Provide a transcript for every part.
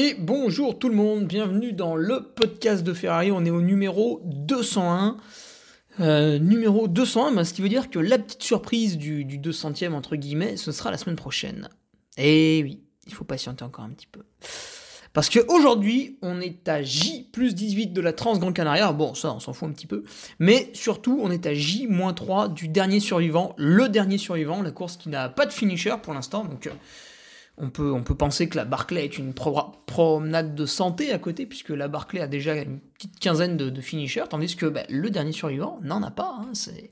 Et bonjour tout le monde, bienvenue dans le podcast de Ferrari, on est au numéro 201. Euh, numéro 201, bah, ce qui veut dire que la petite surprise du, du 200e, entre guillemets, ce sera la semaine prochaine. Et oui, il faut patienter encore un petit peu. Parce qu'aujourd'hui, on est à J plus 18 de la Trans Grand Canaria. Bon, ça, on s'en fout un petit peu. Mais surtout, on est à J 3 du dernier survivant, le dernier survivant, la course qui n'a pas de finisher pour l'instant. Donc, euh, on peut, penser que la Barclay est une promenade de santé à côté, puisque la Barclay a déjà une petite quinzaine de, finishers, tandis que bah, le dernier survivant n'en a pas. Hein, c'est...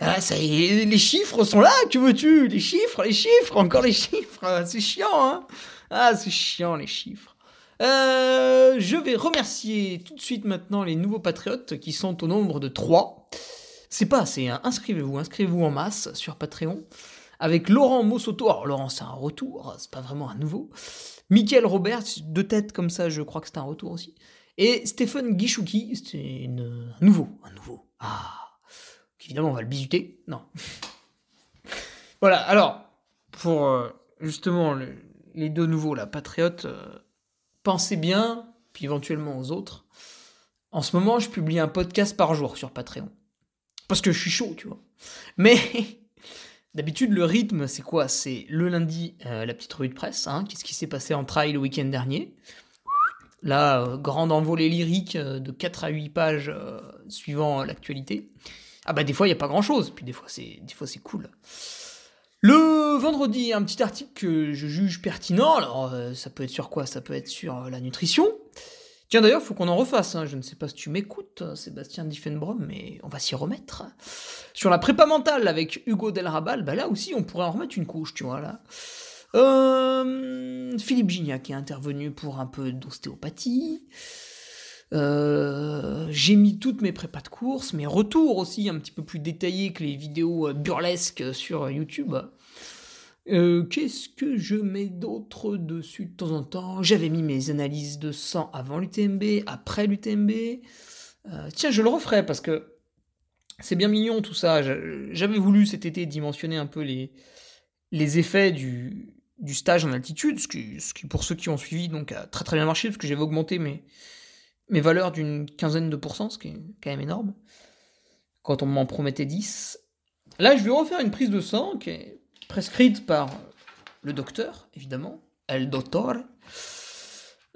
Ah, les chiffres sont là, que veux-tu? Les chiffres, les chiffres, encore les chiffres, c'est chiant, hein Ah, c'est chiant, les chiffres. Euh, je vais remercier tout de suite maintenant les nouveaux patriotes qui sont au nombre de 3. C'est pas assez, hein. inscrivez-vous, inscrivez-vous en masse sur Patreon avec Laurent Mossoto. Alors Laurent, c'est un retour, c'est pas vraiment un nouveau. Michael Robert, deux têtes comme ça, je crois que c'est un retour aussi. Et Stéphane Guichouki, c'est un nouveau, un nouveau. Ah, évidemment on va le bisuter. Non. voilà, alors, pour euh, justement les deux nouveaux, la Patriote, euh, pensez bien, puis éventuellement aux autres. En ce moment, je publie un podcast par jour sur Patreon. Parce que je suis chaud, tu vois. Mais D'habitude, le rythme, c'est quoi? C'est le lundi, euh, la petite revue de presse. Hein, Qu'est-ce qui s'est passé en trail le week-end dernier? Là, euh, grande envolée lyrique euh, de 4 à 8 pages suivant l'actualité. Ah bah des fois, il n'y a pas grand-chose. Puis des fois, c'est des fois c'est cool. Le vendredi, un petit article que je juge pertinent. Alors, ça peut être sur quoi? Ça peut être sur la nutrition. Tiens d'ailleurs, faut qu'on en refasse. Hein. Je ne sais pas si tu m'écoutes, Sébastien Diffenbrom, mais on va s'y remettre. Sur la prépa mentale avec Hugo Delrabal, bah là aussi on pourrait en remettre une couche, tu vois là. Euh, Philippe Gignac est intervenu pour un peu d'ostéopathie. Euh, j'ai mis toutes mes prépas de course, mes retours aussi un petit peu plus détaillés que les vidéos burlesques sur YouTube. Euh, qu'est-ce que je mets d'autre dessus de temps en temps? J'avais mis mes analyses de sang avant l'UTMB, après l'UTMB. Euh, tiens, je le referai parce que c'est bien mignon tout ça. J'avais voulu cet été dimensionner un peu les, les effets du, du stage en altitude, ce qui, ce qui, pour ceux qui ont suivi donc a très très bien marché parce que j'avais augmenté mes, mes valeurs d'une quinzaine de pourcents, ce qui est quand même énorme. Quand on m'en promettait 10. Là, je vais refaire une prise de sang qui est prescrite par le docteur, évidemment, El Doctor.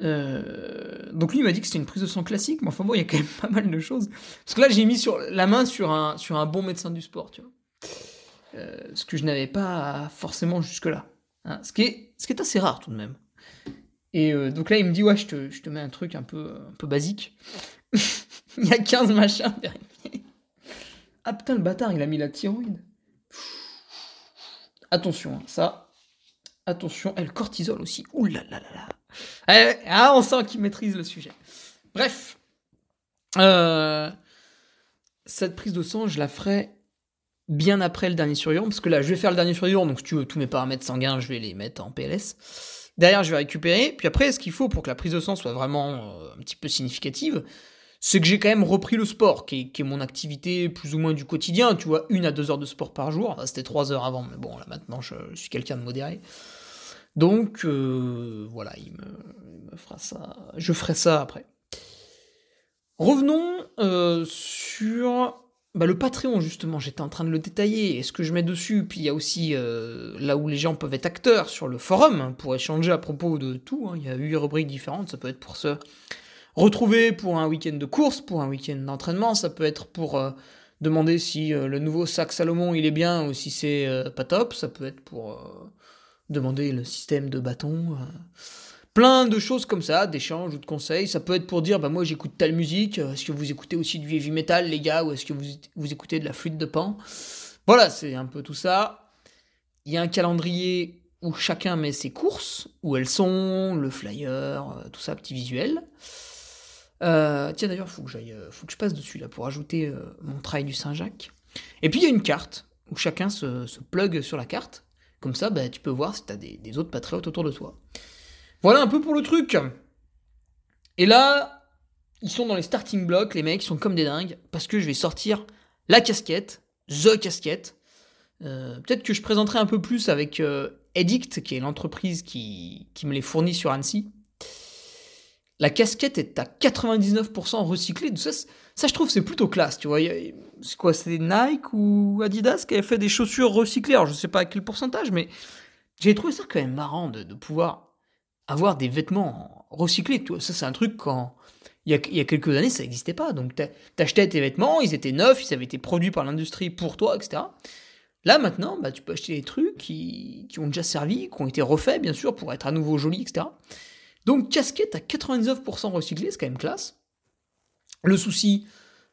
Euh, donc lui il m'a dit que c'était une prise de sang classique, mais enfin bon, il y a quand même pas mal de choses. Parce que là j'ai mis sur la main sur un, sur un bon médecin du sport, tu vois. Euh, ce que je n'avais pas forcément jusque-là. Hein. ce, qui est, assez rare tout de même. Et euh, donc là il me dit ouais je te, je te mets un truc un peu, un peu basique. il y a 15 machins vérifiés. Ah putain le bâtard il a mis la thyroïde. Attention, hein, ça. Attention, et le cortisol aussi. Ouh là là là là. Eh, ah, on sent qu'il maîtrise le sujet. Bref. Euh, cette prise de sang, je la ferai bien après le dernier survivant, parce que là, je vais faire le dernier survivant, donc si tu veux, tous mes paramètres sanguins, je vais les mettre en PLS. Derrière, je vais récupérer, puis après, ce qu'il faut pour que la prise de sang soit vraiment euh, un petit peu significative, c'est que j'ai quand même repris le sport, qui est, mon activité plus ou moins du quotidien, tu vois, une à deux heures de sport par jour. C'était trois heures avant, mais bon, là maintenant, je, suis quelqu'un de modéré. Donc, euh, voilà, il me, fera ça. Je ferai ça après. Revenons euh, sur bah, le Patreon, justement, j'étais en train de le détailler, est-ce que je mets dessus Puis il y a aussi euh, là où les gens peuvent être acteurs sur le forum, hein, pour échanger à propos de tout. Hein. Il y a huit rubriques différentes, ça peut être pour se retrouver pour un week-end de course, pour un week-end d'entraînement, ça peut être pour euh, demander si euh, le nouveau sac Salomon il est bien ou si c'est euh, pas top, ça peut être pour demander le système de bâton. Plein de choses comme ça, d'échanges ou de conseils. Ça peut être pour dire, bah moi j'écoute telle musique, est-ce que vous écoutez aussi du heavy metal les gars, ou est-ce que vous, vous écoutez de la flûte de pan? Voilà, c'est un peu tout ça. Il y a un calendrier où chacun met ses courses, où elles sont, le flyer, tout ça, petit visuel. Euh, tiens d'ailleurs, faut que j'aille, euh, faut que je passe dessus là pour ajouter euh, mon trail du Saint-Jacques. Et puis il y a une carte où chacun se, se plug sur la carte. Comme ça, bah, tu peux voir si tu as des, des, autres patriotes autour de toi. Voilà un peu pour le truc. Et là, ils sont dans les starting blocks, les mecs, ils sont comme des dingues, parce que je vais sortir la casquette, The Casquette. Peut-être que je présenterai un peu plus avec Edict, qui est l'entreprise qui, qui me les fournit sur Annecy. La casquette est à 99% recyclée. Ça, ça, je trouve, c'est plutôt classe, tu vois. C'est quoi, c'est Nike ou Adidas qui avaient fait des chaussures recyclées? Alors, je sais pas à quel pourcentage, mais j'ai trouvé ça quand même marrant de, pouvoir avoir des vêtements recyclés. Ça, c'est un truc quand... Il y, a, il y a quelques années, ça n'existait pas. Donc, t'achetais tes vêtements, ils étaient neufs, ils avaient été produits par l'industrie pour toi, etc. Là, maintenant, bah, tu peux acheter des trucs qui, qui ont déjà servi, qui ont été refaits, bien sûr, pour être à nouveau jolis, etc. Donc casquette à 99% recyclée, c'est quand même classe. Le souci,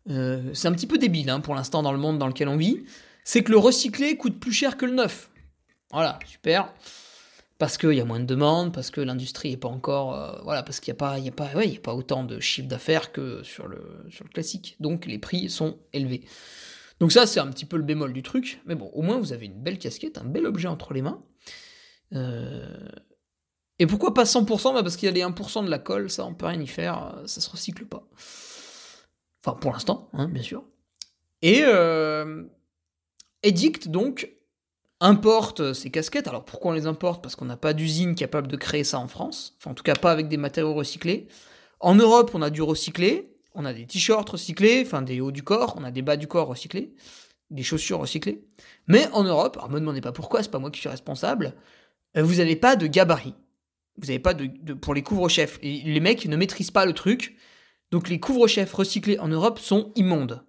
euh, c'est un petit peu débile hein, pour l'instant dans le monde dans lequel on vit, c'est que le recyclé coûte plus cher que le neuf. Voilà, super. Parce qu'il y a moins de demandes, parce que l'industrie n'est pas encore. Euh, voilà, parce qu'il n'y a, pas, a, autant de chiffre d'affaires que sur le, sur le classique. Donc les prix sont élevés. Donc ça, c'est un petit peu le bémol du truc. Mais bon, au moins vous avez une belle casquette, un bel objet entre les mains. Euh, et pourquoi pas 100% bah Parce qu'il y a les 1% de la colle, ça on peut rien y faire, euh, ça se recycle pas. Enfin pour l'instant, hein, bien sûr. Et euh, Edict donc importe ces casquettes. Alors pourquoi on les importe? Parce qu'on n'a pas d'usine capable de créer ça en France. Enfin en tout cas pas avec des matériaux recyclés. En Europe on a du recyclé, on a des t-shirts recyclés, enfin des hauts du corps, on a des bas du corps recyclés, des chaussures recyclées. Mais en Europe, alors me demandez pas pourquoi, c'est pas moi qui suis responsable, euh, vous n'avez pas de gabarit. Vous n'avez pas de, pour les couvre-chefs. Les mecs ne maîtrisent pas le truc. Donc les couvre-chefs recyclés en Europe sont immondes.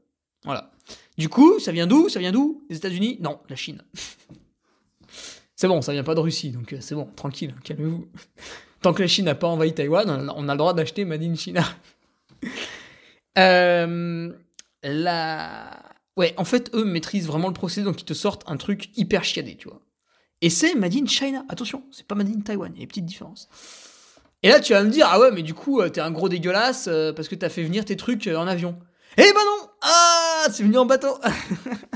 Voilà. Du coup, ça vient d'où? Ça vient d'où? Les États-Unis? Non, la Chine. c'est bon, ça vient pas de Russie, donc euh, c'est bon, tranquille, calmez-vous. Tant que la Chine n'a pas envahi Taïwan, on a le droit d'acheter Made in China. euh. Ouais, en fait, eux maîtrisent vraiment le procédé, donc ils te sortent un truc hyper chiadé, tu vois. Et c'est Made in China. Attention, c'est pas Made in Taiwan, il y a une petite différence. Et là, tu vas me dire, ah ouais, mais du coup, euh, t'es un gros dégueulasse euh, parce que t'as fait venir tes trucs euh, en avion. Eh ben non Ah C'est venu en bateau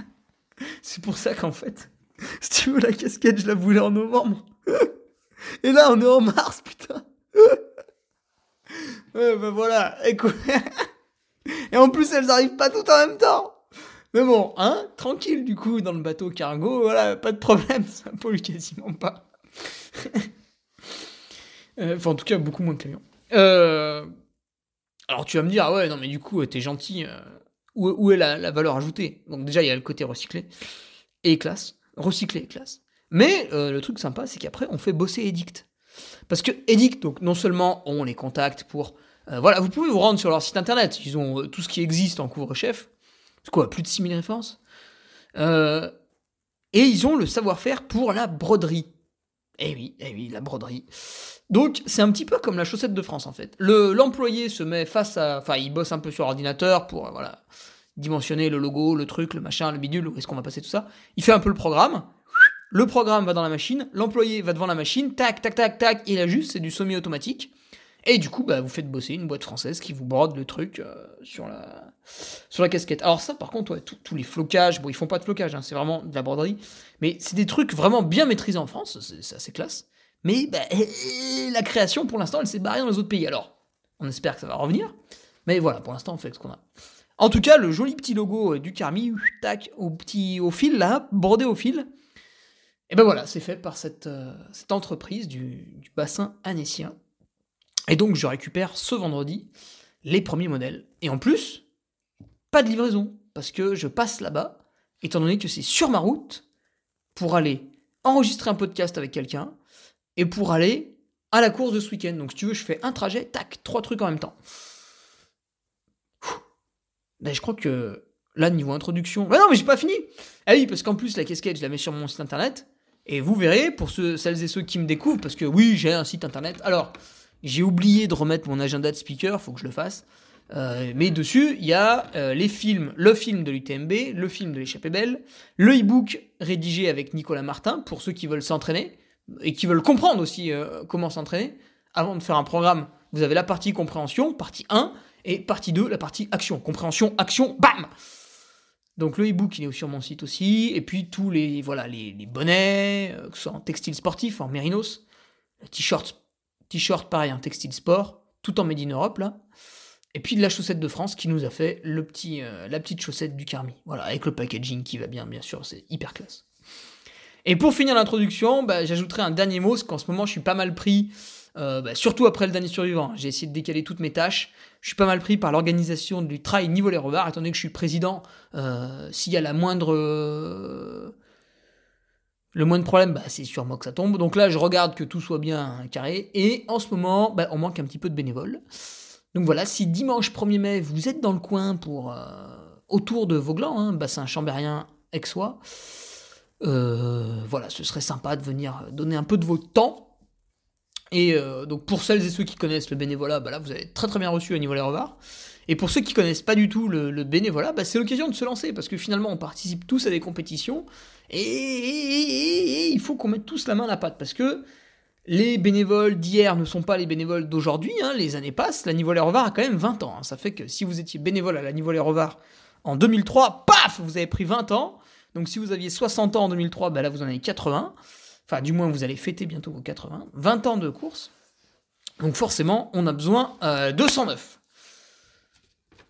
C'est pour ça qu'en fait, si tu veux la casquette, je la voulais en novembre. Et là, on est en mars, putain Ouais, ben voilà. Et en plus, elles arrivent pas toutes en même temps mais bon, hein, tranquille du coup dans le bateau cargo, voilà, pas de problème, ça pollue quasiment pas. Euh, enfin, en tout cas, beaucoup moins de camions. Euh, alors tu vas me dire, ah ouais, non mais du coup, t'es gentil, euh, où, est la, valeur ajoutée? Donc déjà, il y a le côté recyclé et classe, recyclé et classe. Mais le truc sympa, c'est qu'après, on fait bosser Edict. Parce que Edict, donc non seulement on les contacte pour... voilà, vous pouvez vous rendre sur leur site internet, ils ont tout ce qui existe en couvre-chef, c'est quoi, plus de 6000 références euh, Et ils ont le savoir-faire pour la broderie. Eh oui, eh oui, la broderie. Donc, c'est un petit peu comme la chaussette de France, en fait. L'employé se met face à... Enfin, il bosse un peu sur ordinateur pour, euh, voilà, dimensionner le logo, le truc, le machin, le bidule, où est-ce qu'on va passer tout ça. Il fait un peu le programme. Le programme va dans la machine, l'employé va devant la machine, tac, tac, tac, tac, il ajuste, c'est du semi-automatique. Et du coup, bah, vous faites bosser une boîte française qui vous brode le truc euh, sur, la, sur la casquette. Alors ça, par contre, tous les flocages, bon, ils font pas de flocage, hein, c'est vraiment de la broderie, mais c'est des trucs vraiment bien maîtrisés en France, c'est assez classe. Mais bah, la création, pour l'instant, elle s'est barrée dans les autres pays. Alors, on espère que ça va revenir, Mais voilà, pour l'instant, on fait ce qu'on a. En tout cas, le joli petit logo du Carmi, tac, au fil là, bordé au fil. Et ben voilà, c'est fait par cette, cette entreprise du, du bassin annécien. Et donc, je récupère ce vendredi les premiers modèles. Et en plus, pas de livraison, parce que je passe là-bas, étant donné que c'est sur ma route, pour aller enregistrer un podcast avec quelqu'un, et pour aller à la course de ce week-end. Donc si tu veux, je fais un trajet, tac, trois trucs en même temps. Ben, je crois que là, niveau introduction... Ben non, mais j'ai pas fini Ah oui, parce qu'en plus, la casquette, je la mets sur mon site internet, et vous verrez, pour ceux, celles et ceux qui me découvrent, parce que oui, j'ai un site internet. Alors, j'ai oublié de remettre mon agenda de speaker, faut que je le fasse. Euh, mais dessus, il y a euh, les films, le film de l'UTMB, le film de l'échappée belle, le e-book rédigé avec Nicolas Martin pour ceux qui veulent s'entraîner et qui veulent comprendre aussi euh, comment s'entraîner. Avant de faire un programme, vous avez la partie compréhension, partie 1, et partie 2, la partie action. Compréhension, action, bam Donc le e-book, il est sur mon site aussi, et puis tous les, voilà, les, les bonnets, que ce soit en textile sportif, en mérinos, t-shirt T-shirt pareil, un textile sport, tout en Made in Europe là. Et puis de la chaussette de France qui nous a fait le petit, euh, la petite chaussette du Carmi. Voilà, avec le packaging qui va bien, bien sûr, c'est hyper classe. Et pour finir l'introduction, bah, j'ajouterai un dernier mot, parce qu'en ce moment je suis pas mal pris, euh, bah, surtout après le dernier survivant. J'ai essayé de décaler toutes mes tâches. Je suis pas mal pris par l'organisation du trail niveau les revards, étant donné que je suis président. Euh, s'il y a la moindre le moins de problème, bah, c'est moi que ça tombe. Donc là, je regarde que tout soit bien carré. Et en ce moment, bah, on manque un petit peu de bénévoles. Donc voilà, si dimanche 1er mai, vous êtes dans le coin pour euh, autour de Vauglan, hein, bassin chambérien aixois, euh, voilà, ce serait sympa de venir donner un peu de votre temps. Et euh, donc pour celles et ceux qui connaissent le bénévolat, bah là, vous avez très très bien reçu à niveau les revards. Et pour ceux qui connaissent pas du tout le, bénévolat, bah, c'est l'occasion de se lancer parce que finalement on participe tous à des compétitions et, il faut qu'on mette tous la main à la pâte parce que les bénévoles d'hier ne sont pas les bénévoles d'aujourd'hui, hein, les années passent, la Niveau Les Revards a quand même 20 ans. Hein. ça fait que si vous étiez bénévole à la Niveau Les Revards en 2003, paf, vous avez pris 20 ans. Donc si vous aviez 60 ans en 2003, bah là vous en avez 80. Enfin, du moins, vous allez fêter bientôt vos 80. 20 ans de course. Donc forcément, on a besoin euh, de 109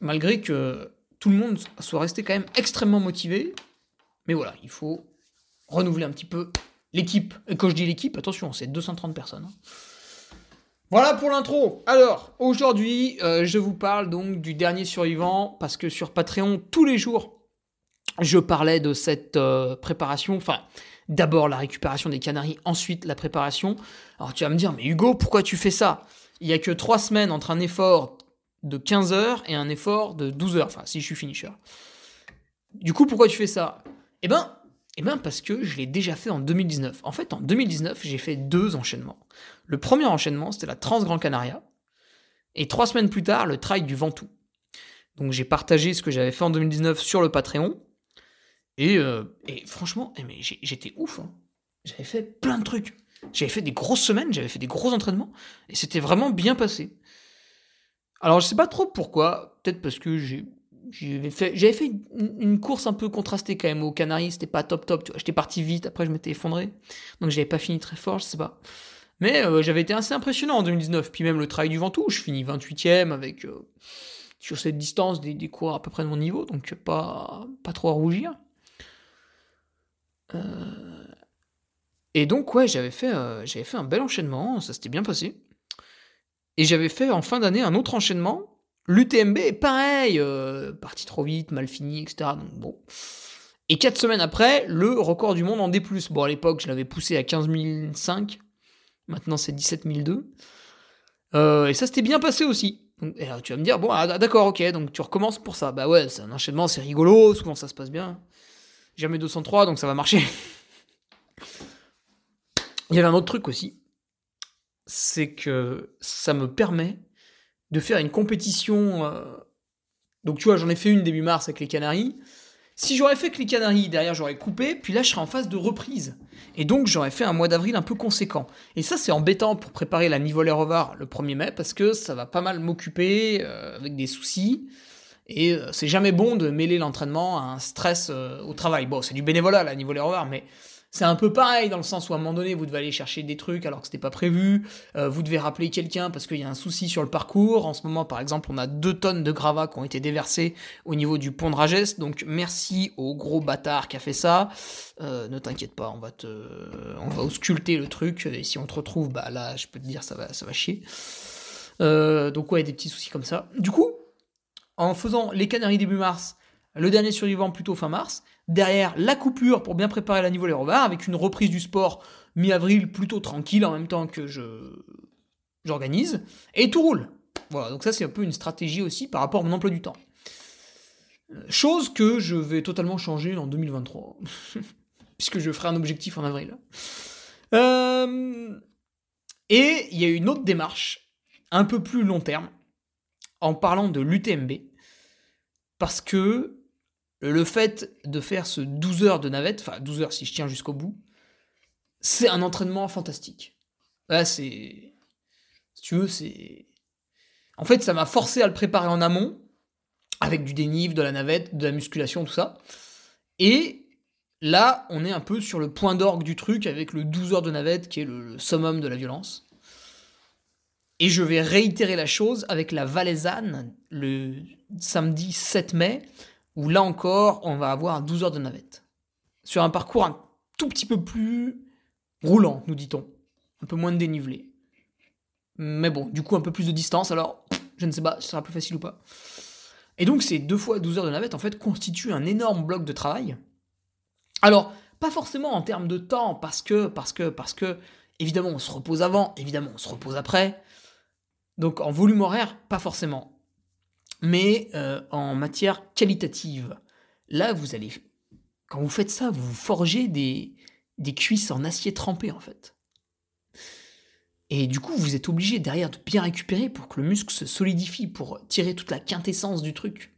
malgré que tout le monde soit resté quand même extrêmement motivé. Mais voilà, il faut renouveler un petit peu l'équipe. Et quand je dis l'équipe, attention, c'est 230 personnes. Hein. Voilà pour l'intro. Alors, aujourd'hui, euh, je vous parle donc du dernier survivant, parce que sur Patreon, tous les jours, je parlais de cette euh, préparation. Enfin, d'abord la récupération des Canaries, ensuite la préparation. Alors tu vas me dire, mais Hugo, pourquoi tu fais ça? Il y a que trois semaines entre un effort de 15 heures et un effort de 12 heures, enfin si je suis finisher. Du coup, pourquoi tu fais ça? Eh ben, eh ben parce que je l'ai déjà fait en 2019. En fait, en 2019, j'ai fait deux enchaînements. Le premier enchaînement, c'était la Trans-Grand Canaria, et trois semaines plus tard, le trail du Ventoux. Donc j'ai partagé ce que j'avais fait en 2019 sur le Patreon, et, euh, franchement, eh, j'étais ouf. Hein. J'avais fait plein de trucs. J'avais fait des grosses semaines, j'avais fait des gros entraînements, et c'était vraiment bien passé. Alors je sais pas trop pourquoi, peut-être parce que j'ai j'avais fait, j'avais fait une, course un peu contrastée quand même aux Canaries, c'était pas top top, tu vois, j'étais parti vite, après je m'étais effondré, donc j'avais pas fini très fort, je sais pas. Mais euh, j'avais été assez impressionnant en 2019, puis même le travail du Ventoux, je finis 28ème avec, euh, sur cette distance, des, des cours à peu près de mon niveau, donc pas, pas trop à rougir. Euh, et donc ouais, j'avais fait, j'avais fait un bel enchaînement, ça s'était bien passé. Et j'avais fait en fin d'année un autre enchaînement. L'UTMB, pareil, euh, parti trop vite, mal fini, etc. Donc bon. Et quatre semaines après, le record du monde en D+. Bon, à l'époque, je l'avais poussé à 15 005. Maintenant, c'est 17 002. Euh, et ça s'était bien passé aussi. et tu vas me dire, bon, ah, d'accord, ok, donc tu recommences pour ça. Bah ouais, c'est un enchaînement, c'est rigolo, souvent ça se passe bien. Jamais 203, donc ça va marcher. Il y avait un autre truc aussi c'est que ça me permet de faire une compétition. Euh, donc tu vois, j'en ai fait une début mars avec les Canaries. Si j'aurais fait que les Canaries, derrière j'aurais coupé, puis là je serais en phase de reprise. Et donc j'aurais fait un mois d'avril un peu conséquent. Et ça c'est embêtant pour préparer la Nivolet Revar le 1er mai, parce que ça va pas mal m'occuper euh, avec des soucis. Et euh, c'est jamais bon de mêler l'entraînement à un stress au travail. Bon, c'est du bénévolat la Nivolet Revar, mais c'est un peu pareil dans le sens où à un moment donné vous devez aller chercher des trucs alors que c'était pas prévu, euh, vous devez rappeler quelqu'un parce qu'il y a un souci sur le parcours. En ce moment par exemple on a deux tonnes de gravats qui ont été déversés au niveau du pont de Ragès, donc merci au gros bâtard qui a fait ça. Euh, ne t'inquiète pas, on va te, on va ausculter le truc et si on te retrouve, bah là je peux te dire ça va, ça va chier. Euh, donc ouais des petits soucis comme ça. Du coup en faisant les Canaries début mars, le dernier survivant plutôt fin mars, Derrière, la coupure pour bien préparer la les revards, avec une reprise du sport mi-avril plutôt tranquille en même temps que je j'organise, et tout roule. Voilà, donc ça c'est un peu une stratégie aussi par rapport à mon emploi du temps. Euh, chose que je vais totalement changer en 2023, puisque je ferai un objectif en avril. Euh, et il y a une autre démarche, un peu plus long terme, en parlant de l'UTMB, parce que le fait de faire ce 12 heures de navette, enfin 12 heures si je tiens jusqu'au bout, c'est un entraînement fantastique. Là, c'est. Si tu veux, c'est. En fait, ça m'a forcé à le préparer en amont, avec du dénive, de la navette, de la musculation, tout ça. Et là, on est un peu sur le point d'orgue du truc, avec le 12 heures de navette, qui est le, summum de la violence. Et je vais réitérer la chose avec la Valaisanne le samedi 7 mai, où là encore, on va avoir 12 heures de navette. Sur un parcours un tout petit peu plus roulant, nous dit-on. Un peu moins de dénivelé. Mais bon, du coup, un peu plus de distance, alors je ne sais pas ce sera plus facile ou pas. Et donc, ces deux fois 12 heures de navette, en fait, constituent un énorme bloc de travail. Alors, pas forcément en termes de temps, parce que, parce que, parce que, évidemment, on se repose avant, évidemment, on se repose après. Donc, en volume horaire, pas forcément mais euh, en matière qualitative. Là, vous allez, quand vous faites ça, vous forgez des, des cuisses en acier trempé, en fait. Et du coup, vous êtes obligé derrière de bien récupérer pour que le muscle se solidifie, pour tirer toute la quintessence du truc.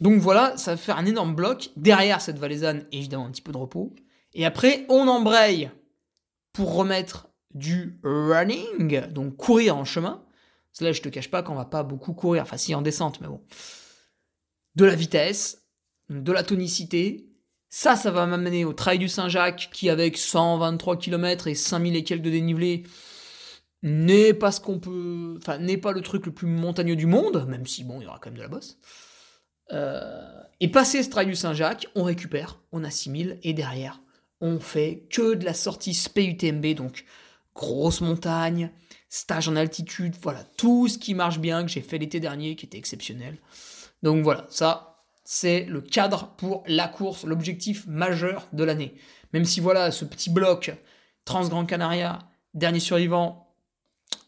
Donc voilà, ça va faire un énorme bloc. Derrière cette valaisanne, évidemment, un petit peu de repos. Et après, on embraye pour remettre du running, donc courir en chemin. Là, je te cache pas qu'on va pas beaucoup courir, enfin si en descente, mais bon. De la vitesse, de la tonicité. Ça, ça va m'amener au trail du Saint-Jacques, qui avec 123 km et 5000 et quelques de dénivelé, n'est pas ce qu'on peut. Enfin, n'est pas le truc le plus montagneux du monde, même si bon, il y aura quand même de la bosse. Euh, et passer ce trail du Saint-Jacques, on récupère, on a 6000, et derrière, on fait que de la sortie SPUTMB, donc grosse montagne, stage en altitude, voilà, tout ce qui marche bien, que j'ai fait l'été dernier, qui était exceptionnel. Donc voilà, ça, c'est le cadre pour la course, l'objectif majeur de l'année. Même si voilà, ce petit bloc Trans-Grand Canaria, dernier survivant,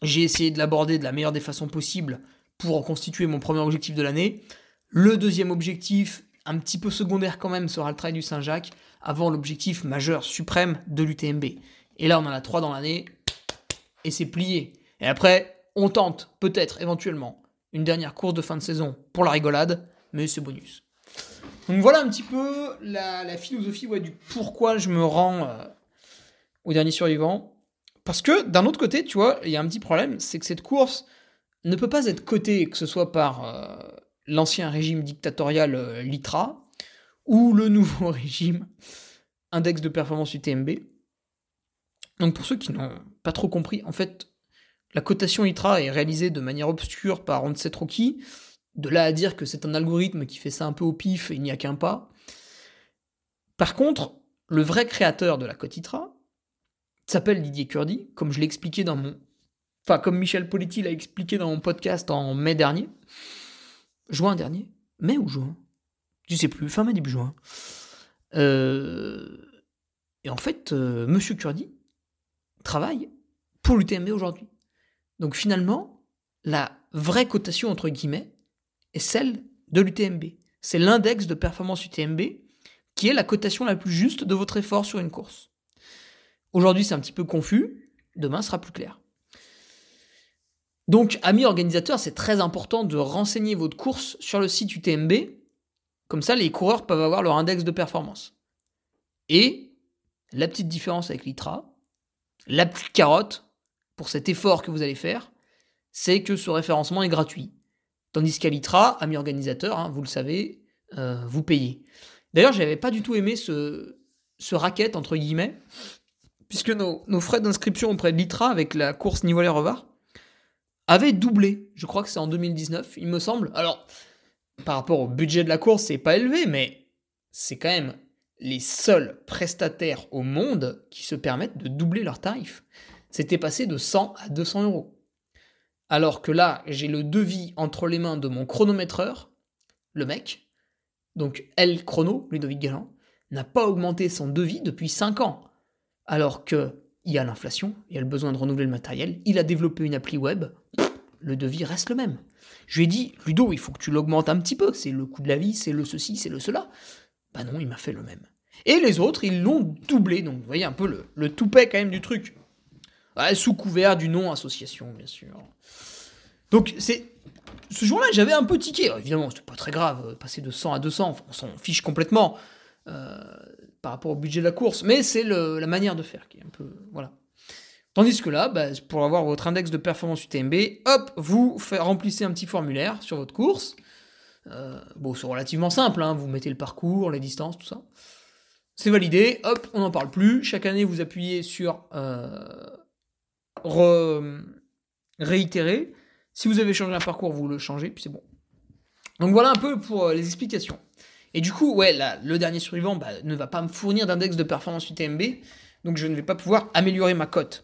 j'ai essayé de l'aborder de la meilleure des façons possibles pour constituer mon premier objectif de l'année. Le deuxième objectif, un petit peu secondaire quand même, sera le trail du Saint-Jacques, avant l'objectif majeur suprême de l'UTMB. Et là, on en a trois dans l'année, et c'est plié. Et après, on tente, peut-être, éventuellement, une dernière course de fin de saison pour la rigolade, mais c'est bonus. Donc voilà un petit peu la, philosophie du pourquoi je me rends euh, au dernier survivant. Parce que d'un autre côté, tu vois, il y a un petit problème, c'est que cette course ne peut pas être cotée, que ce soit par euh, l'ancien régime dictatorial euh, LITRA ou le nouveau régime index de performance UTMB. Donc pour ceux qui n'ont pas trop compris, en fait, la cotation ITRA est réalisée de manière obscure par on ne sait. De là à dire que c'est un algorithme qui fait ça un peu au pif et il n'y a qu'un pas. Par contre, le vrai créateur de la cote ITRA s'appelle Didier Curdy, comme je l'ai expliqué dans mon. Enfin, comme Michel Politi l'a expliqué dans mon podcast en mai dernier. Juin dernier? Mai ou juin? Je sais plus, fin mai, début juin. Euh, et en fait, euh, Monsieur Curdy travaille pour l'UTMB aujourd'hui. Donc finalement, la vraie cotation entre guillemets est celle de l'UTMB. C'est l'index de performance UTMB qui est la cotation la plus juste de votre effort sur une course. Aujourd'hui, c'est un petit peu confus, demain sera plus clair. Donc, amis organisateurs, c'est très important de renseigner votre course sur le site UTMB. Comme ça, les coureurs peuvent avoir leur index de performance. Et la petite différence avec l'ITRA, la petite carotte pour cet effort que vous allez faire, c'est que ce référencement est gratuit. Tandis qu'à l'ITRA, amis organisateurs, hein, vous le savez, euh, vous payez. D'ailleurs, j'avais pas du tout aimé ce, se raquette, entre guillemets, puisque nos, nos frais d'inscription auprès de l'ITRA avec la course Nivolet-Revard avaient doublé. Je crois que c'est en 2019, il me semble. Alors, par rapport au budget de la course, c'est pas élevé, mais c'est quand même les seuls prestataires au monde qui se permettent de doubler leurs tarifs. C'était passé de 100 à 200 euros. Alors que là, j'ai le devis entre les mains de mon chronométreur, le mec, donc L Chrono, Ludovic Galland, n'a pas augmenté son devis depuis 5 ans. Alors que il y a l'inflation, il y a le besoin de renouveler le matériel, il a développé une appli web, le devis reste le même. Je lui ai dit, Ludo, il faut que tu l'augmentes un petit peu, c'est le coût de la vie, c'est le ceci, c'est le cela. Bah non, il m'a fait le même. Et les autres, ils l'ont doublé, donc vous voyez un peu le, le toupet quand même du truc. sous couvert du nom association, bien sûr. Donc c'est ce jour-là, j'avais un peu tiqué. évidemment, c'était pas très grave, euh, passer de 100 à 200, on s'en fiche complètement euh, par rapport au budget de la course, mais c'est la manière de faire qui est un peu. Voilà. Tandis que là, bah, pour avoir votre index de performance UTMB, hop, vous remplissez un petit formulaire sur votre course. Euh, bon, c'est relativement simple, hein, vous mettez le parcours, les distances, tout ça. C'est validé, hop, on n'en parle plus. Chaque année, vous appuyez sur réitérer. Si vous avez changé un parcours, vous le changez, puis c'est bon. Donc voilà un peu pour euh, les explications. Et du coup, ouais, le dernier survivant bah, ne va pas me fournir d'index de performance UTMB, donc je ne vais pas pouvoir améliorer ma cote.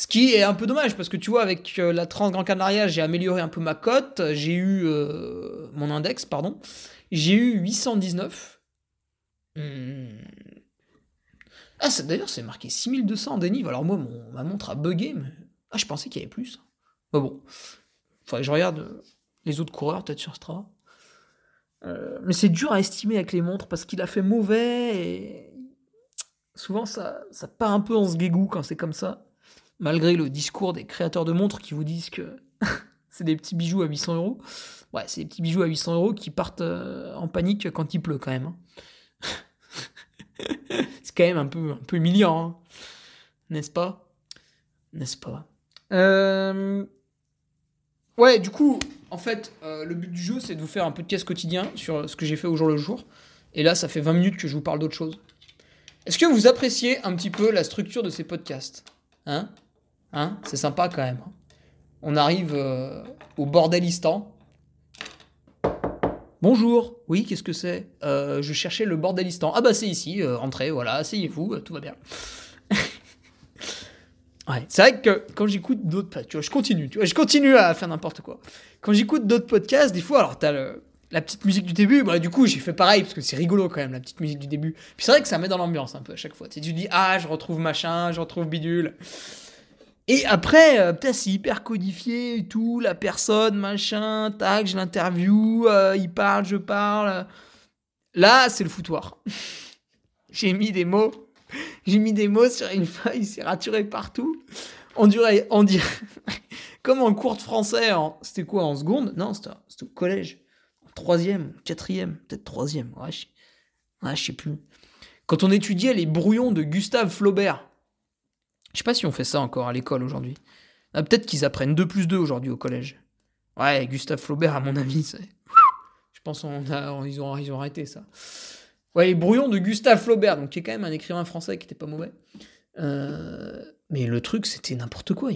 Ce qui est un peu dommage, parce que tu vois, avec euh, la Trans Grand Canaria, j'ai amélioré un peu ma cote, j'ai eu euh, mon index, pardon, j'ai eu 819. Hmm. Ah, d'ailleurs, c'est marqué 6200 en dénive. Alors moi, ma montre a bugué, mais ah, je pensais qu'il y avait plus. Mais bon, je regarde euh, les autres coureurs, peut-être sur Strava. Euh, mais c'est dur à estimer avec les montres parce qu'il a fait mauvais et souvent ça, ça part un peu en guégou quand c'est comme ça. Malgré le discours des créateurs de montres qui vous disent que c'est des petits bijoux à 800 euros. Ouais, c'est des petits bijoux à 800 euros qui partent euh, en panique quand il pleut quand même. Hein. c'est quand même un peu, humiliant, hein. n'est-ce pas? N'est-ce pas? Euh, Ouais, du coup, en fait, euh, le but du jeu, c'est de vous faire un peu de caisse quotidien sur ce que j'ai fait au jour le jour. Et là, ça fait 20 minutes que je vous parle d'autre chose. Est-ce que vous appréciez un petit peu la structure de ces podcasts Hein? Hein C'est sympa quand même. On arrive euh, au bordelistan. Bonjour. Oui, qu'est-ce que c'est? Euh, Je cherchais le bordelistan. Ah bah c'est ici. entrez, voilà, asseyez-vous, tout va bien. C'est vrai que quand j'écoute d'autres, tu vois, je continue, tu vois, je continue à faire n'importe quoi. Quand j'écoute d'autres podcasts, des fois, alors t'as la petite musique du début, bah du coup j'ai fait pareil parce que c'est rigolo quand même la petite musique du début. Puis c'est vrai que ça met dans l'ambiance un peu à chaque fois. Tu dis ah je retrouve machin, je retrouve bidule. Et après, euh, peut-être c'est hyper codifié et tout, la personne, machin, tac, je l'interview, euh, il parle, je parle. Là, c'est le foutoir. J'ai mis des mots j'ai mis des mots sur une feuille, c'est raturé partout. On dirait, on dirait, comme en cours de français, c'était quoi en seconde? Non, c'était au collège. En troisième, quatrième, peut-être troisième. Ouais, ouais, je sais plus. Quand on étudiait les brouillons de Gustave Flaubert. Je sais pas si on fait ça encore à l'école aujourd'hui. Ah, peut-être qu'ils apprennent 2 plus 2 aujourd'hui au collège. Ouais, Gustave Flaubert, à mon avis, c'est. Je pense ils ont arrêté ça. Ouais, les brouillons de Gustave Flaubert, donc qui est quand même un écrivain français qui était pas mauvais. Euh, mais le truc, c'était n'importe quoi.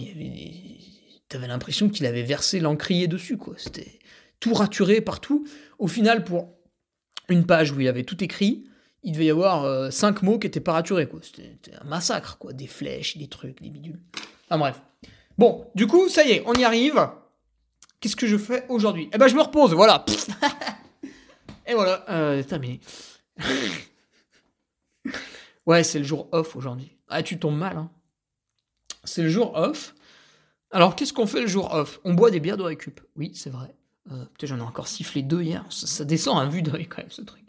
T'avais l'impression qu'il avait versé l'encrier dessus, quoi. C'était tout raturé partout. Au final, pour une page où il avait tout écrit, il devait y avoir euh, cinq mots qui étaient pas raturés, quoi. C'était un massacre, quoi. Des flèches, des trucs, des bidules. Enfin bref. Bon, du coup, ça y est, on y arrive. Qu'est-ce que je fais aujourd'hui? Eh ben, je me repose, voilà. Et voilà, euh, terminé. ouais, c'est le jour off aujourd'hui. Ah, tu tombes mal, hein. C'est le jour off. Alors, qu'est-ce qu'on fait le jour off? On boit des bières de récup. Oui, c'est vrai. Euh, peut-être j'en ai encore sifflé deux hier. Ça, descend à vue d'œil quand même, ce truc.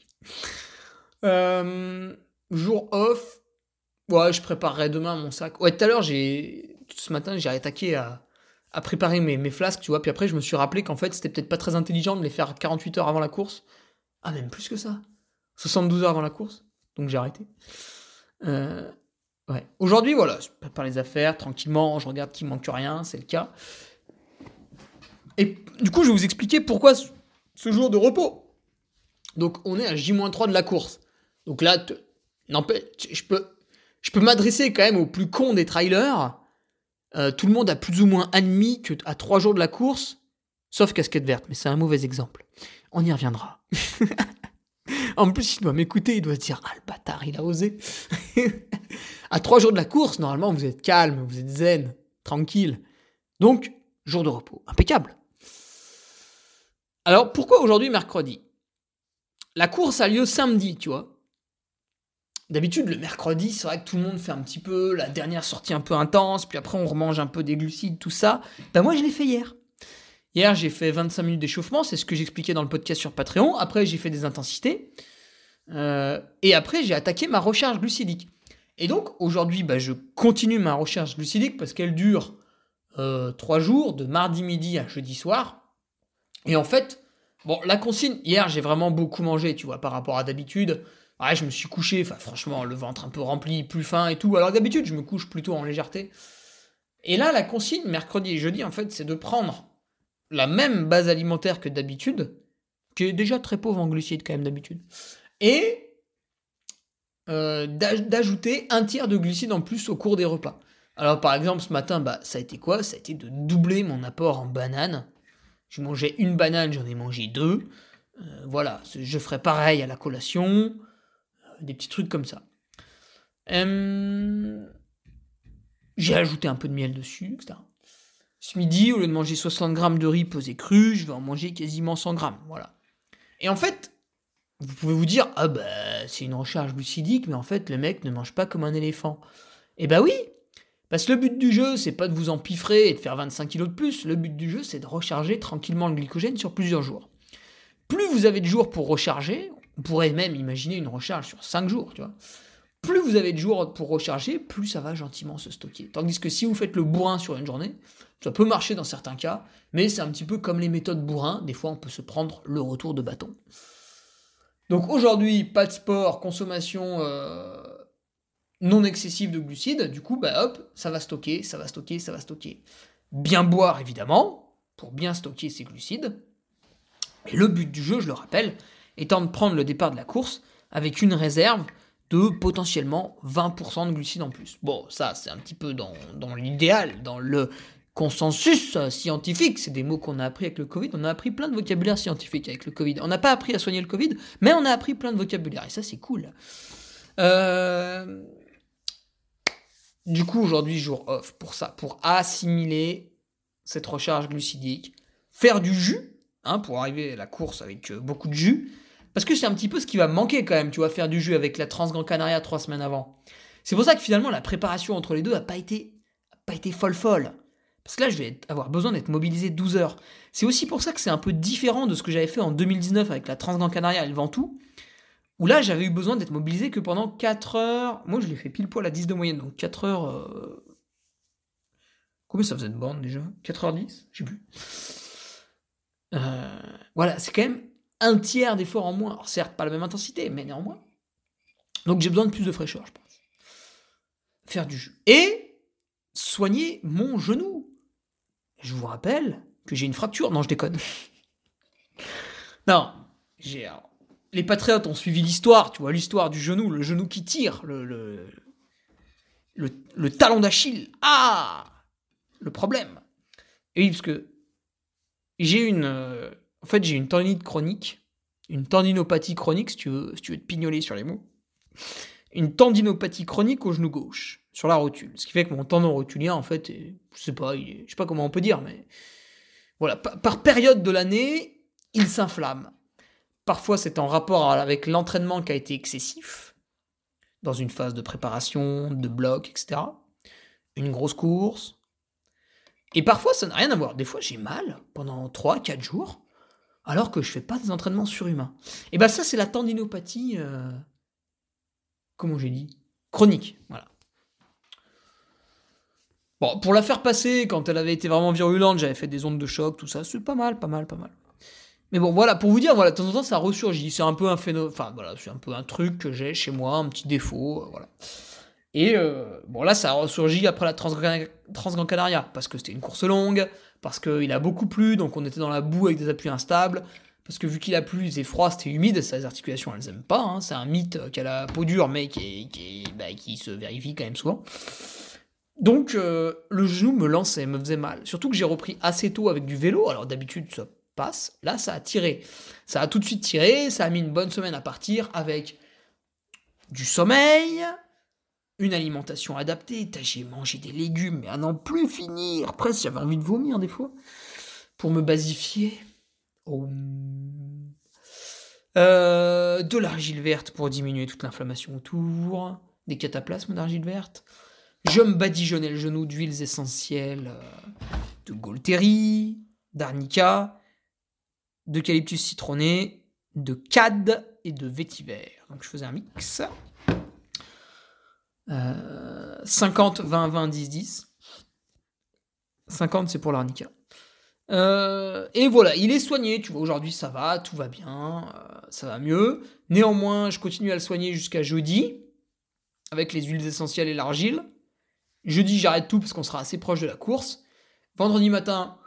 Euh, jour off. Ouais, je préparerai demain mon sac. Tout à l'heure. Ce matin, j'ai attaqué à, préparer mes, mes, flasques, tu vois. Puis après, je me suis rappelé qu'en fait, c'était peut-être pas très intelligent de les faire 48 heures avant la course. Ah, même plus que ça. 72 heures avant la course, donc j'ai arrêté. Euh, ouais. Aujourd'hui, voilà, je prépare les affaires tranquillement, je regarde qu'il manque rien, c'est le cas. Et du coup, je vais vous expliquer pourquoi ce jour de repos. Donc, on est à J-3 de la course. Donc là, je peux, je peux m'adresser quand même au plus con des trailers. Euh, tout le monde a plus ou moins admis que à trois jours de la course, sauf casquette verte, mais c'est un mauvais exemple. On y reviendra. en plus, il doit m'écouter, il doit se dire Ah, le bâtard, il a osé. à trois jours de la course, normalement, vous êtes calme, vous êtes zen, tranquille. Donc, jour de repos. Impeccable. Alors, pourquoi aujourd'hui, mercredi? La course a lieu samedi, tu vois. D'habitude, le mercredi, c'est vrai que tout le monde fait un petit peu la dernière sortie un peu intense, puis après on remange un peu des glucides, tout ça. Ben moi, je l'ai fait hier. Hier, j'ai fait 25 minutes d'échauffement, c'est ce que j'expliquais dans le podcast sur Patreon. Après, j'ai fait des intensités. Euh, et après, j'ai attaqué ma recharge glucidique. Et donc, aujourd'hui, bah, je continue ma recharge glucidique parce qu'elle dure euh, 3 jours, de mardi midi à jeudi soir. Et en fait, la consigne, hier, j'ai vraiment beaucoup mangé, tu vois, par rapport à d'habitude. Ouais, je me suis couché, franchement, le ventre un peu rempli, plus fin et tout. Alors d'habitude, je me couche plutôt en légèreté. Et là, la consigne, mercredi et jeudi, en fait, c'est de prendre la même base alimentaire que d'habitude, qui est déjà très pauvre en glucides quand même d'habitude, et euh, d'ajouter un tiers de glucides en plus au cours des repas. Alors par exemple, ce matin, bah, ça a été quoi? Ça a été de doubler mon apport en banane. Je mangeais une banane, j'en ai mangé deux. Euh, voilà, je ferai pareil à la collation des petits trucs comme ça. Euh, j'ai ajouté un peu de miel dessus, etc. Ce midi, au lieu de manger 60 grammes de riz pesé cru, je vais en manger quasiment 100 grammes. Voilà. Et en fait, vous pouvez vous dire, ah bah c'est une recharge glucidique, mais en fait le mec ne mange pas comme un éléphant. Eh bah oui, parce que le but du jeu, c'est pas de vous empiffrer et de faire 25 kilos de plus. Le but du jeu, c'est de recharger tranquillement le glycogène sur plusieurs jours. Plus vous avez de jours pour recharger, on pourrait même imaginer une recharge sur 5 jours, tu vois. Plus vous avez de jours pour recharger, plus ça va gentiment se stocker. Tandis que si vous faites le bourrin sur une journée, ça peut marcher dans certains cas, mais c'est un petit peu comme les méthodes bourrin, des fois on peut se prendre le retour de bâton. Donc aujourd'hui, pas de sport, consommation euh, non excessive de glucides, du coup, bah hop, ça va stocker, ça va stocker, ça va stocker. Bien boire évidemment, pour bien stocker ces glucides. Et le but du jeu, je le rappelle, étant de prendre le départ de la course avec une réserve de potentiellement 20% de glucides en plus. Bon, ça c'est un petit peu dans, l'idéal, dans le consensus scientifique, c'est des mots qu'on a appris avec le Covid, on a appris plein de vocabulaire scientifique avec le Covid. On n'a pas appris à soigner le Covid, mais on a appris plein de vocabulaire, et ça c'est cool. Euh, du coup, aujourd'hui, jour off pour ça, pour assimiler cette recharge glucidique, faire du jus, hein, pour arriver à la course avec euh, beaucoup de jus, parce que c'est un petit peu ce qui va manquer quand même, tu vois, faire du jeu avec la Transgran Canaria trois semaines avant. C'est pour ça que finalement la préparation entre les deux a pas été, pas été folle folle. Parce que là, je vais avoir besoin d'être mobilisé 12 heures. C'est aussi pour ça que c'est un peu différent de ce que j'avais fait en 2019 avec la Transgran Canaria et le Ventoux, où là, j'avais eu besoin d'être mobilisé que pendant 4 heures. Moi, je l'ai fait pile poil à 10 de moyenne, donc 4 heures. Euh, combien ça faisait de borne déjà? 4h10 Je sais plus. Euh, voilà, c'est quand même un tiers d'effort en moins. Certes, pas la même intensité, mais néanmoins. Donc j'ai besoin de plus de fraîcheur, je pense. Faire du jus. Et soigner mon genou. Je vous rappelle que j'ai une fracture. Non, je déconne. non, j'ai. Les patriotes ont suivi l'histoire, tu vois, l'histoire du genou, le genou qui tire, le, le, le, talon d'Achille. Ah Le problème. Et oui, parce que j'ai une. En fait, j'ai une tendinite chronique, une tendinopathie chronique, si tu veux, si tu veux te pignoler sur les mots. Une tendinopathie chronique au genou gauche, sur la rotule. Ce qui fait que mon tendon rotulien, en fait, je sais pas, je sais pas comment on peut dire, mais voilà, par, période de l'année, il s'inflamme. Parfois, c'est en rapport avec l'entraînement qui a été excessif, dans une phase de préparation, de bloc, etc. Une grosse course. Et parfois, ça n'a rien à voir. Des fois, j'ai mal pendant 3-4 jours alors que je fais pas des entraînements surhumains. Et bien ça, c'est la tendinopathie, euh, comment j'ai dit, chronique. Voilà. Bon, pour la faire passer, quand elle avait été vraiment virulente, j'avais fait des ondes de choc, tout ça, c'est pas mal, pas mal, pas mal. Mais bon, voilà, pour vous dire, voilà, de temps en temps, ça ressurgit. C'est un peu un phénomène, enfin, voilà, c'est un peu un truc que j'ai chez moi, un petit défaut, euh, voilà. Et euh, bon, là, ça a ressurgi après la Transgran Canaria, parce que c'était une course longue, parce qu'il a beaucoup plu, donc on était dans la boue avec des appuis instables, parce que vu qu'il a plu, c'est froid, c'était humide, ses articulations elles aiment pas, hein. c'est un mythe qu'elle a la peau dure, mais qui, bah, qui, se vérifie quand même souvent. Donc euh, le genou me lançait, me faisait mal. Surtout que j'ai repris assez tôt avec du vélo, alors d'habitude ça passe, là ça a tiré. Ça a tout de suite tiré, ça a mis une bonne semaine à partir avec du sommeil, une alimentation adaptée. J'ai mangé des légumes, mais à n'en plus finir. Presque, j'avais envie de vomir des fois. Pour me basifier. Oh. Euh, de l'argile verte pour diminuer toute l'inflammation autour. Des cataplasmes d'argile verte. Je me badigeonnais le genou d'huiles essentielles euh, de Golteri, d'arnica, d'eucalyptus citronné, de cad et de vétiver. Donc je faisais un mix. 50, 20, 20, 10, 10. 50, c'est pour l'arnica. Euh, et voilà, il est soigné, tu vois, aujourd'hui ça va, tout va bien, euh, ça va mieux. Néanmoins, je continue à le soigner jusqu'à jeudi, avec les huiles essentielles et l'argile. Jeudi, j'arrête tout parce qu'on sera assez proche de la course. Vendredi matin,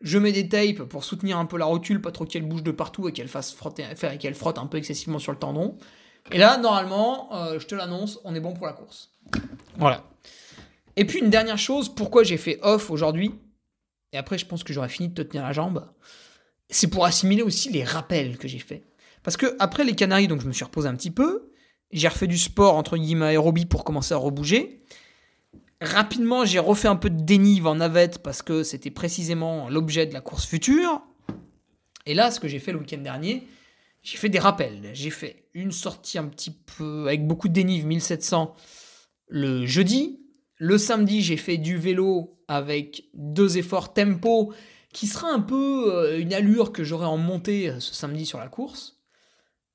je mets des tapes pour soutenir un peu la rotule, pas trop qu'elle bouge de partout et qu'elle fasse frotter, qu'elle frotte un peu excessivement sur le tendon. Et là, normalement, euh, je te l'annonce, on est bon pour la course. Voilà. Et puis une dernière chose, pourquoi j'ai fait off aujourd'hui, et après je pense que j'aurais fini de te tenir la jambe, c'est pour assimiler aussi les rappels que j'ai fait. Parce que après les Canaries, donc je me suis reposé un petit peu, j'ai refait du sport entre guillemets aérobie pour commencer à rebouger. Rapidement, j'ai refait un peu de dénive en navette parce que c'était précisément l'objet de la course future. Et là, ce que j'ai fait le week-end dernier, j'ai fait des rappels. J'ai fait une sortie un petit peu avec beaucoup de dénive, 1700 le jeudi. Le samedi, j'ai fait du vélo avec deux efforts tempo qui sera un peu euh, une allure que j'aurai en montée euh, ce samedi sur la course.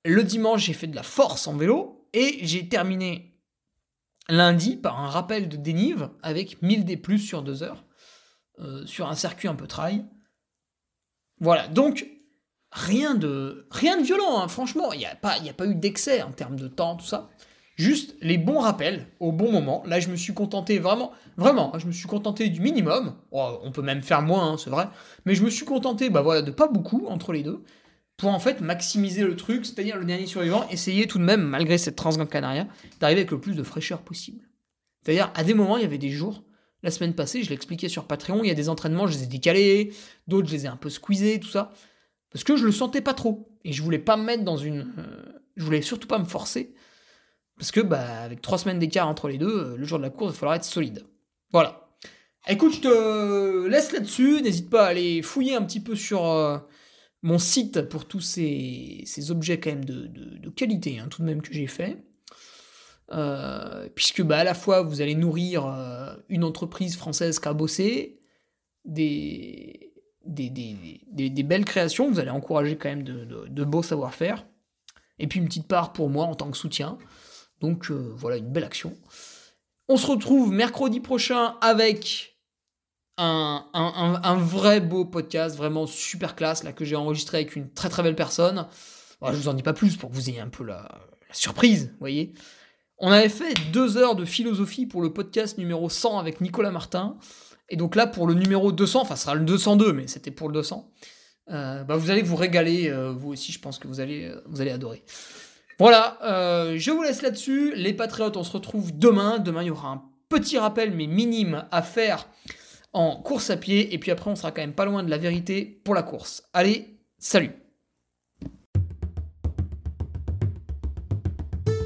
Le dimanche, j'ai fait de la force en vélo et j'ai terminé lundi par un rappel de dénive avec 1000 D plus sur deux heures euh, sur un circuit un peu trail. Voilà, donc rien de, rien de violent, hein. franchement, il n'y a, pas, a pas eu d'excès en termes de temps, tout ça. Juste les bons rappels au bon moment. Là, je me suis contenté vraiment, vraiment, je me suis contenté du minimum. Oh, on peut même faire moins, hein, c'est vrai. Mais je me suis contenté, bah voilà, de pas beaucoup entre les deux, pour en fait maximiser le truc, c'est-à-dire le dernier survivant, essayer tout de même, malgré cette Transgran Canaria, d'arriver avec le plus de fraîcheur possible. C'est-à-dire, à des moments, il y avait des jours, la semaine passée, je l'expliquais sur Patreon, il y a des entraînements, je les ai décalés, d'autres, je les ai un peu squeezés, tout ça. Parce que je le sentais pas trop. Et je voulais pas me mettre dans une. Euh, je voulais surtout pas me forcer. Parce que, bah, avec trois semaines d'écart entre les deux, euh, le jour de la course, il va falloir être solide. Voilà. Écoute, je te laisse là-dessus. N'hésite pas à aller fouiller un petit peu sur euh, mon site pour tous ces, objets quand même de, de, qualité, hein, tout de même que j'ai fait. puisque bah, à la fois vous allez nourrir une entreprise française qui a bossé, des, des, belles créations, vous allez encourager quand même de, beaux savoir-faire. Et puis une petite part pour moi en tant que soutien. Donc euh, voilà, une belle action. On se retrouve mercredi prochain avec un, un, vrai beau podcast, vraiment super classe, là que j'ai enregistré avec une très très belle personne. je vous en dis pas plus pour que vous ayez un peu la, la surprise, vous voyez. On avait fait deux heures de philosophie pour le podcast numéro 100 avec Nicolas Martin. Et donc là, pour le numéro 200, enfin, ce sera le 202, mais c'était pour le 200, euh, bah, vous allez vous régaler, euh, vous aussi, je pense que vous allez, euh, vous allez adorer. Voilà, je vous laisse là-dessus. Les Patriotes, on se retrouve demain. Demain, il y aura un petit rappel, mais minime, à faire en course à pied. Et puis après, on sera quand même pas loin de la vérité pour la course. Allez, salut